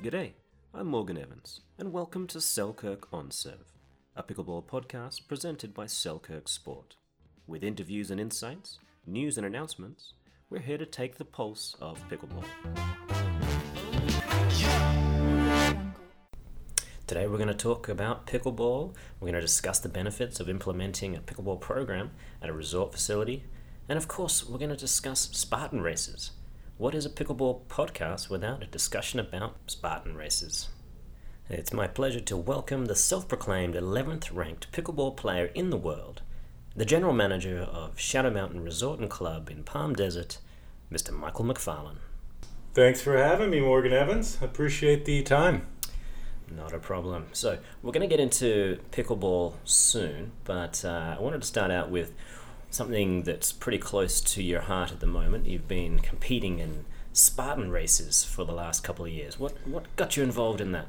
G'day, I'm Morgan Evans, and welcome to Selkirk On Serve, a pickleball podcast presented by Selkirk Sport. With interviews and insights, news and announcements, we're here to take the pulse of pickleball. Today we're going to talk about pickleball. We're going to discuss the benefits of implementing a pickleball program at a resort facility. And of course, we're going to discuss Spartan races. What is a pickleball podcast without a discussion about Spartan races? It's my pleasure to welcome the self proclaimed 11th ranked pickleball player in the world, the general manager of Shadow Mountain Resort and Club in Palm Desert, Mr. Michael McFarlane. Thanks for having me, Morgan Evans. Appreciate the time. Not a problem. So, we're going to get into pickleball soon, but uh, I wanted to start out with something that's pretty close to your heart at the moment. You've been competing in Spartan races for the last couple of years. What what got you involved in that?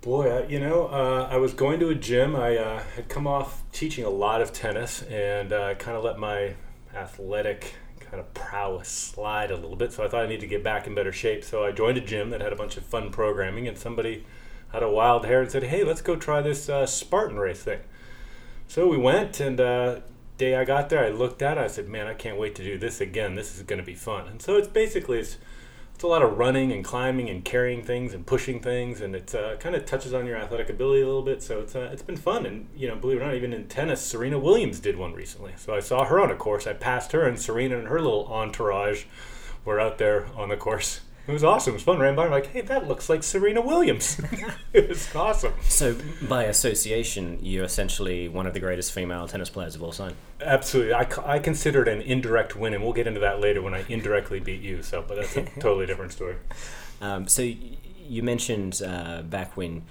Boy, uh, you know, uh, I was going to a gym. I uh, had come off teaching a lot of tennis and uh, kind of let my athletic kind of prowess slide a little bit. So I thought I needed to get back in better shape. So I joined a gym that had a bunch of fun programming, and somebody had a wild hair and said, "Hey, let's go try this uh, Spartan race thing." So we went, and uh, day I got there, I looked at it. I said, "Man, I can't wait to do this again. This is going to be fun." And so it's basically it's, it's a lot of running and climbing and carrying things and pushing things, and it uh, kind of touches on your athletic ability a little bit. So it's uh, it's been fun. And you know, believe it or not, even in tennis, Serena Williams did one recently. So I saw her on a course. I passed her, and Serena and her little entourage were out there on the course. It was awesome. It was fun. Ran by. I'm like, hey, that looks like Serena Williams. it was awesome. So, by association, you're essentially one of the greatest female tennis players of all time. Absolutely. I, I consider it an indirect win, and we'll get into that later when I indirectly beat you. So, but that's a totally different story. Um, so, you mentioned uh, back when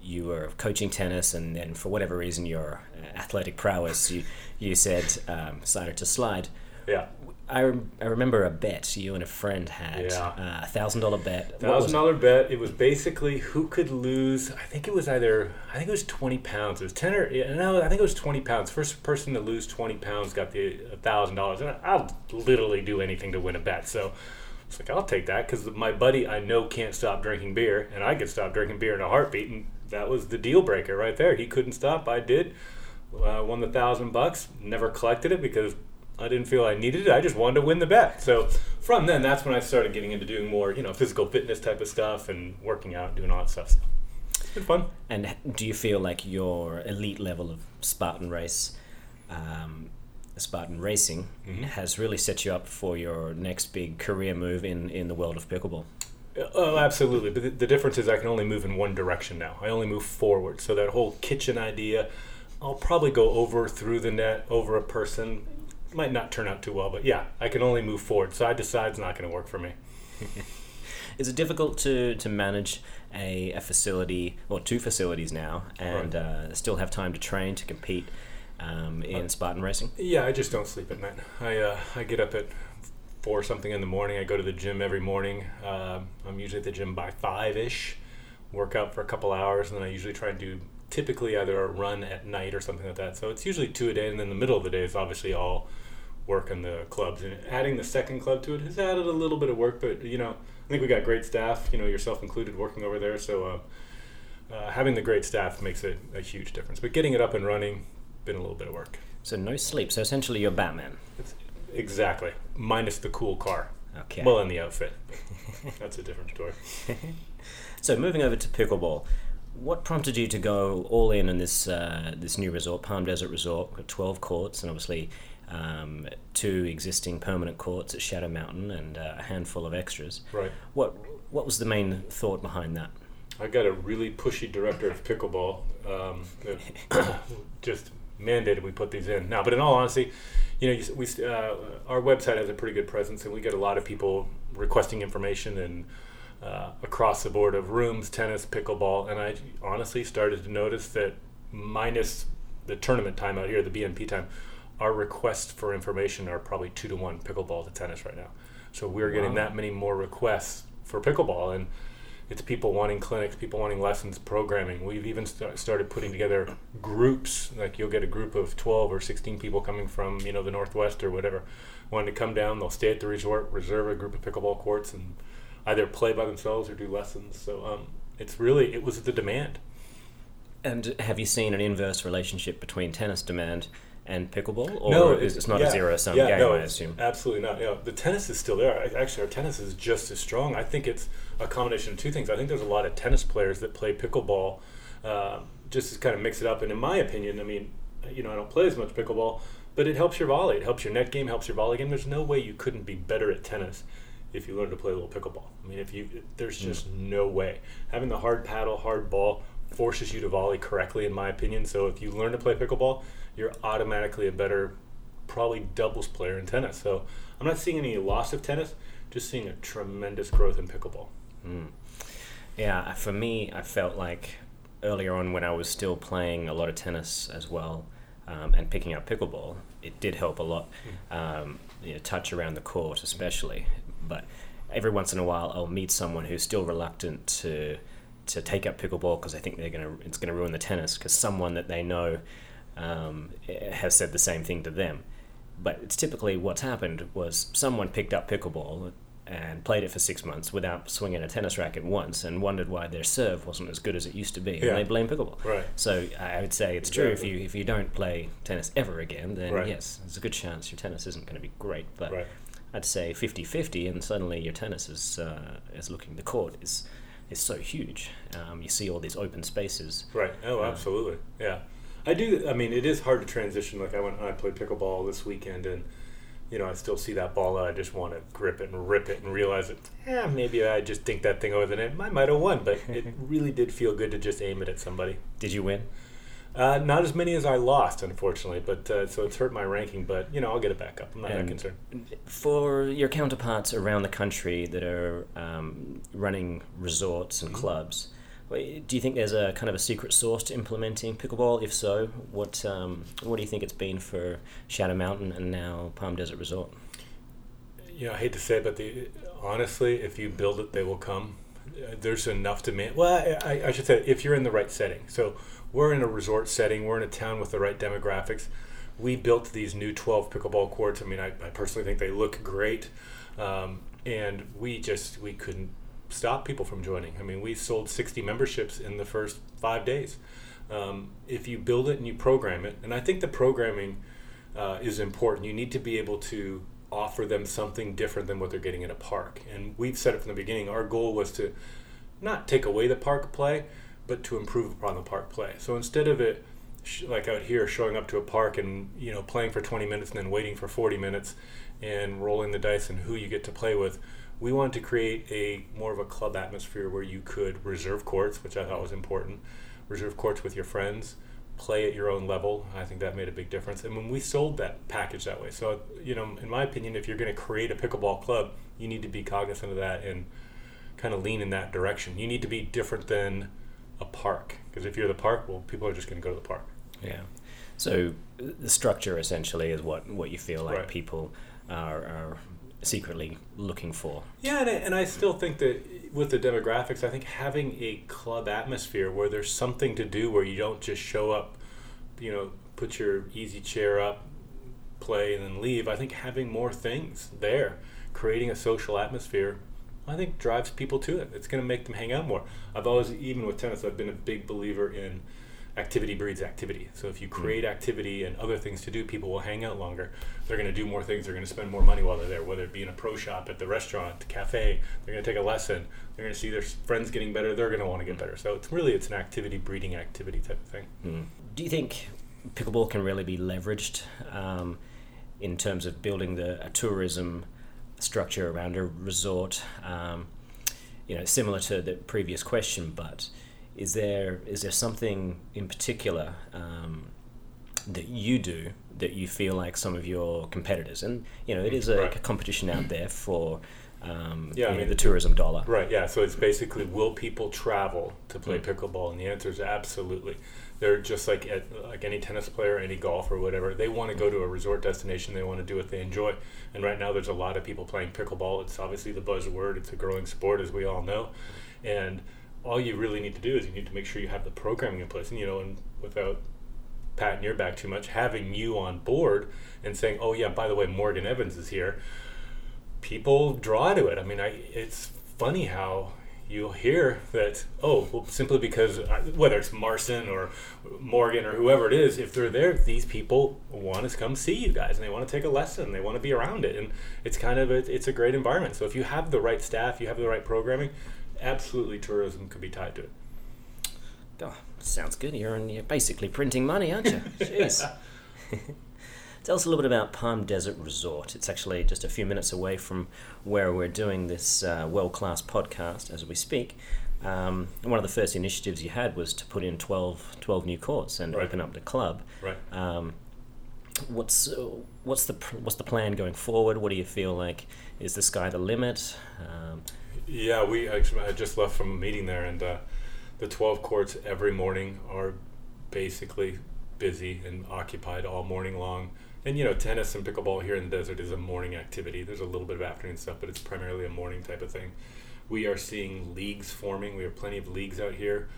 you were coaching tennis, and then for whatever reason, your athletic prowess, you, you said, um, started to slide. Yeah. I, rem- I remember a bet you and a friend had Yeah. uh, a thousand dollar bet. Thousand dollar bet. It was basically who could lose. I think it was either. I think it was twenty pounds. It was ten or no. I think it was twenty pounds. First person to lose twenty pounds got the thousand dollars. And I'll literally do anything to win a bet. So it's like I'll take that because my buddy I know can't stop drinking beer, and I could stop drinking beer in a heartbeat, and that was the deal breaker right there. He couldn't stop. I did. Uh, won the thousand bucks. Never collected it because I didn't feel I needed it. I just wanted to win the bet. So from then, that's when I started getting into doing more, you know, physical fitness type of stuff and working out, doing all that stuff. So it's been fun. And do you feel like your elite level of Spartan race, um, Spartan racing, Mm-hmm. has really set you up for your next big career move in, in the world of pickleball? Oh, absolutely. But the, the difference is I can only move in one direction now. I only move forward. So that whole kitchen idea, I'll probably go over through the net, over a person. Might not turn out too well, but yeah, I can only move forward. Side to side's not going to work for me. Is it difficult to, to manage a, a facility or two facilities now and Right. uh, still have time to train to compete um, in Spartan racing? Yeah, I just don't sleep at night. I uh, I get up at four something in the morning. I go to the gym every morning. Um I'm usually at the gym by five ish. Work out for a couple hours, and then I usually try and do typically either a run at night or something like that. So it's usually two a day, and then the middle of the day is obviously all work in the clubs. And adding the second club to it has added a little bit of work, but you know I think we got great staff. You know yourself included working over there, so. Uh, uh, having the great staff makes a, a huge difference, but getting it up and running been a little bit of work. So no sleep. So essentially you're Batman. Exactly. Minus the cool car. Okay. Well, and the outfit. That's a different story. So moving over to pickleball, what prompted you to go all in on this uh, this new resort, Palm Desert Resort? Twelve courts and obviously um, two existing permanent courts at Shadow Mountain and uh, a handful of extras. Right. What what was the main thought behind that? I got a really pushy director of pickleball um, that just mandated we put these in. Now, but in all honesty, you know, we uh, our website has a pretty good presence, and we get a lot of people requesting information and uh, across the board of rooms, tennis, pickleball, and I honestly started to notice that minus the tournament time out here, the BNP time, our requests for information are probably two to one pickleball to tennis right now. So we're getting Wow. that many more requests for pickleball, and it's people wanting clinics, people wanting lessons, programming. We've even st- started putting together groups. Like you'll get a group of twelve or sixteen people coming from you know the northwest or whatever, wanting to come down. They'll stay at the resort, reserve a group of pickleball courts, and either play by themselves or do lessons. So um, It's really it was the demand. And have you seen an inverse relationship between tennis demand and pickleball, or No, is it's not yeah, a zero sum yeah, game? no, I assume. Absolutely not. You know, the tennis is still there. Actually, our tennis is just as strong. I think it's a combination of two things. I think there's a lot of tennis players that play pickleball uh, just to kind of mix it up. And in my opinion, I mean, you know, I don't play as much pickleball, but it helps your volley. It helps your net game, helps your volley game. There's no way you couldn't be better at tennis if you learn to play a little pickleball. I mean, if you, there's just no way. Having the hard paddle, hard ball forces you to volley correctly, in my opinion. So if you learn to play pickleball, you're automatically a better, probably doubles player in tennis. So I'm not seeing any loss of tennis, just seeing a tremendous growth in pickleball. Mm. Yeah, for me, I felt like earlier on when I was still playing a lot of tennis as well um, and picking up pickleball, it did help a lot. Um, you know, touch around the court, especially. But every once in a while, I'll meet someone who's still reluctant to to take up pickleball because they think they're gonna it's gonna ruin the tennis because someone that they know um, has said the same thing to them. But it's typically what's happened was someone picked up pickleball and played it for six months without swinging a tennis racket once and wondered why their serve wasn't as good as it used to be. Yeah. And they blame pickleball. Right. So I would say it's true if you if you don't play tennis ever again, then Right. yes, there's a good chance your tennis isn't going to be great. But Right. I'd say 50-50 and suddenly your tennis is uh, is looking the court is is so huge. Um, you see all these open spaces. Right. Oh, Yeah. absolutely. Yeah. I do. I mean, it is hard to transition. Like I went and I played pickleball this weekend, and you know, I still see that ball. I just want to grip it and rip it, and realize it. yeah, maybe I just think that thing over the net. I might have won, but it really did feel good to just aim it at somebody. Did you win? Uh, not as many as I lost, unfortunately, but uh, so it's hurt my ranking. But you know, I'll get it back up. I'm not that concerned. For your counterparts around the country that are um, running resorts and Mhm. clubs, do you think there's a kind of a secret sauce to implementing pickleball? If so, what um, what do you think it's been for Shadow Mountain and now Palm Desert Resort? you know, I hate to say it, but the honestly, if you build it, they will come. There's enough demand. Well, I, I- I should say, if you're in the right setting. So we're in a resort setting. We're in a town with the right demographics. We built these new 12 pickleball courts. I mean, I, I personally think they look great, um, and we just we couldn't stop people from joining. I mean, we sold 60 memberships in the first five days. Um, if you build it and you program it, and I think the programming uh, is important. You need to be able to offer them something different than what they're getting in a park. And we've said it from the beginning. Our goal was to not take away the park play, but to improve upon the park play. So instead of it, like out here, showing up to a park and you know playing for 20 minutes and then waiting for 40 minutes and rolling the dice and who you get to play with, we wanted to create a more of a club atmosphere where you could reserve courts, which I thought was important. Reserve courts with your friends, play at your own level. I think that made a big difference. And when we sold that package that way, so you know, in my opinion, if you're going to create a pickleball club, you need to be cognizant of that and kind of lean in that direction. You need to be different than a park because if you're the park, well, people are just going to go to the park. Yeah. So the structure essentially is what what you feel like Right. people are, are secretly looking for. Yeah, and I, and I still think that with the demographics, I think having a club atmosphere where there's something to do where you don't just show up, you know, put your easy chair up, play, and then leave. I think having more things there, creating a social atmosphere, I think drives people to it. It's going to make them hang out more. I've always, even with tennis, I've been a big believer in activity breeds activity. So if you create activity and other things to do, people will hang out longer. They're going to do more things. They're going to spend more money while they're there, whether it be in a pro shop, at the restaurant, the cafe. They're going to take a lesson. They're going to see their friends getting better. They're going to want to get better. So it's really it's an activity breeding activity type of thing. Mm. Do you think pickleball can really be leveraged um, in terms of building the a tourism structure around a resort? Um, you know, similar to the previous question, but is there is there something in particular um, that you do that you feel like some of your competitors, and you know, it is a, Right. competition out there for um, Yeah, I know, mean, the tourism dollar. Right, yeah. So it's basically will people travel to play Mm. pickleball? And the answer is absolutely. They're just like at, like any tennis player, any golf or whatever. They want to go to a resort destination. They want to do what they enjoy. And right now, there's a lot of people playing pickleball. It's obviously the buzzword. It's a growing sport, as we all know. And all you really need to do is you need to make sure you have the programming in place. And you know, and without patting your back too much, having you on board and saying, "Oh yeah, by the way, Morgan Evans is here." people draw to it. I mean, I it's funny how you'll hear that oh well simply because uh, whether it's Marson or Morgan or whoever it is if they're there these people want to come see you guys and they want to take a lesson they want to be around it and it's kind of a, it's a great environment so if you have the right staff you have the right programming absolutely tourism could be tied to it oh, sounds good you're, in, you're basically printing money aren't you jeez Tell us a little bit about Palm Desert Resort. It's actually just a few minutes away from where we're doing this uh, world class podcast as we speak. Um, one of the first initiatives you had was to put in 12, 12 new courts and Right. open up the club. right Um, what's uh, what's the what's the plan going forward? What do you feel like is the sky the limit? Um, Yeah, we actually I just left from a meeting there, and uh, the twelve courts every morning are basically busy and occupied all morning long. And you know, tennis and pickleball here in the desert is a morning activity. There's a little bit of afternoon stuff, but it's primarily a morning type of thing. We are seeing leagues forming. We have plenty of leagues out here,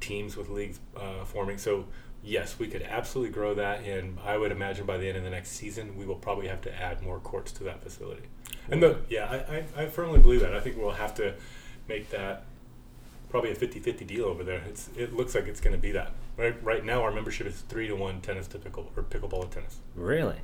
teams with leagues uh, forming. So yes, we could absolutely grow that, and I would imagine by the end of the next season, we will probably have to add more courts to that facility. And the, yeah, I, I, I firmly believe that. I think we'll have to make that probably a 50-50 deal over there. It's it looks like it's going to be that. Right right now our membership is 3 to 1 tennis to pickle or pickleball to tennis. really,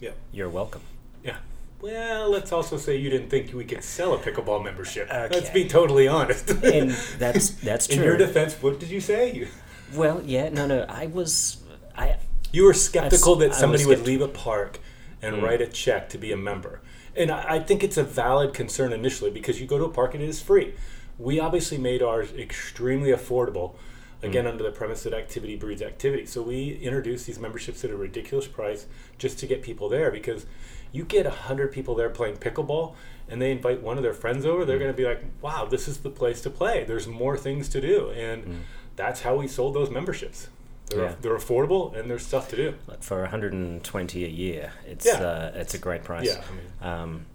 Yeah. you're welcome. Yeah. Well, let's also say you didn't think we could sell a pickleball membership. Let's be totally honest. And that's that's true. In your defense, what did you say? You, well, yeah, no, no, I was, I you were skeptical I that somebody would leave a park and Mm. write a check to be a member. And I, I think it's a valid concern initially because you go to a park and it is free. We obviously made ours extremely affordable, hmm. again, under the premise that activity breeds activity. So we introduced these memberships at a ridiculous price just to get people there because you get 100 people there playing pickleball and they invite one of their friends over, they're hmm. going to be like, wow, this is the place to play. There's more things to do. And hmm. That's how we sold those memberships. They're, Yeah. they're affordable and there's stuff to do. like for 120 a year. It's Yeah. uh, it's a great price. Yeah, I mean, Um,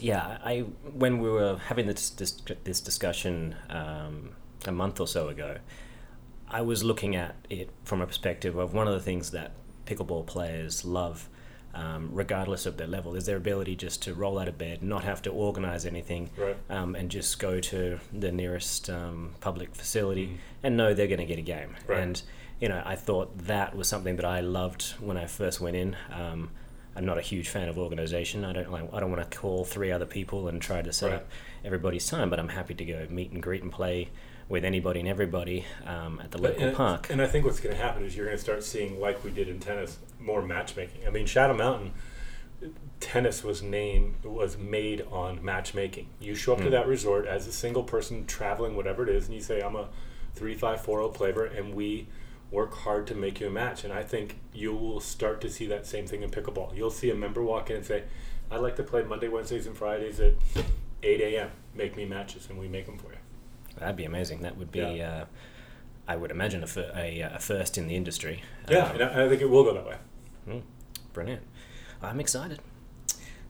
yeah, I when we were having this this, this discussion um, a month or so ago, I was looking at it from a perspective of one of the things that pickleball players love. Um, regardless of their level, is their ability just to roll out of bed, not have to organize anything, right. um, and just go to the nearest um, public facility Mhm. and know they're going to get a game. Right. And you know, I thought that was something that I loved when I first went in. Um, I'm not a huge fan of organization. I don't like. I don't want to call three other people and try to set Right. up everybody's time. But I'm happy to go meet and greet and play with anybody and everybody um, at the But- local and, park. And I think what's going to happen is you're going to start seeing, like we did in tennis, more matchmaking. I mean, Shadow Mountain tennis was named was made on matchmaking. You show up to Mm. that resort as a single person traveling, whatever it is, and you say, "I'm a three five four zero player," and we work hard to make you a match. And I think you will start to see that same thing in pickleball. You'll see a member walk in and say, "I'd like to play Monday, Wednesdays, and Fridays at 8 a.m. Make me matches, and we make them for you." That'd be amazing. That would be. Yeah. Uh, I would imagine a, fir- a, a first in the industry. Yeah, Um, and I, I think it will go that way. Brilliant. I'm excited.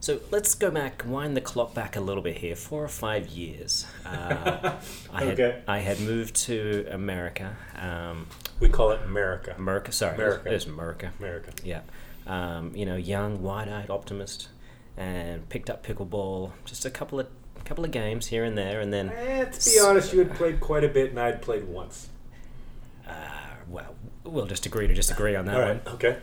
So let's go back, wind the clock back a little bit here. Four or five years. Uh, I had I had moved to America. Um, We call it America. America, sorry, America. it is America. America. Yeah. Um, you know, young, wide-eyed optimist, and picked up pickleball. Just a couple of couple of games here and there, and then Eh, to be honest, you had played quite a bit, and I'd played once. uh, well, we'll just agree to disagree on that All one. right. Okay.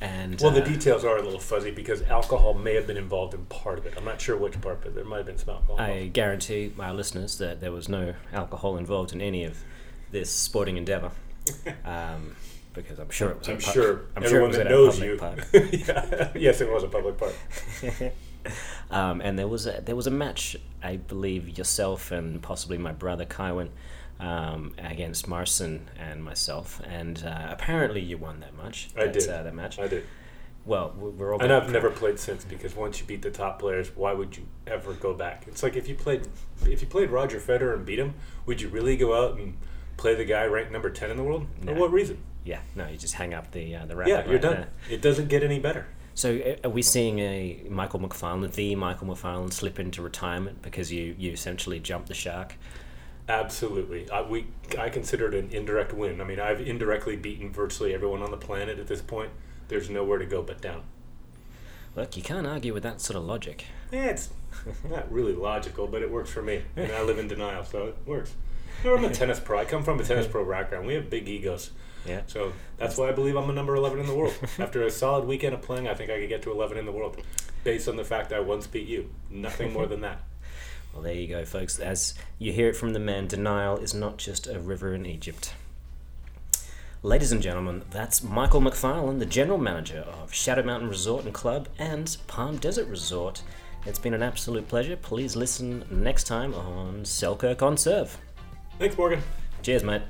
And Well, the uh, details are a little fuzzy because alcohol may have been involved in part of it. I'm not sure which part, but there might have been some alcohol. I guarantee my listeners that there was no alcohol involved in any of this sporting endeavor, um, because I'm sure it was. I'm a sure I'm sure it everyone was that at a knows public you. park. yeah. Yes, it was a public park. um, and there was a, there was a match, I believe yourself and possibly my brother Kywin um, against Marson and myself, and uh, apparently you won that match. I that, did. Uh, that match. I did. Well, we- we're all. And I've never played since because once you beat the top players, why would you ever go back? It's like if you played if you played Roger Federer and beat him, would you really go out and play the guy ranked number ten in the world? No. For what reason? Yeah, no, you just hang up the uh, the racket. Yeah, you're right done. there. It doesn't get any better. So, uh, are we seeing a Michael McFarland, the Michael McFarland, slip into retirement because you, you essentially jumped the shark? Absolutely. I, we, I consider it an indirect win. I mean, I've indirectly beaten virtually everyone on the planet at this point. There's nowhere to go but down. Look, you can't argue with that sort of logic. Yeah, it's not really logical, but it works for me. And I live in denial, so it works. I'm a tennis pro. I come from a tennis pro background. We have big egos. Yeah. So that's why I believe I'm a number 11 in the world. After a solid weekend of playing, I think I could get to 11 in the world based on the fact that I once beat you. Nothing more than that. Well, there you go, folks. As you hear it from the man, denial is not just a river in Egypt. Ladies and gentlemen, that's Michael McFarlane, the general manager of Shadow Mountain Resort and Club and Palm Desert Resort. It's been an absolute pleasure. Please listen next time on Selkirk on Serve. Thanks, Morgan. Cheers, mate.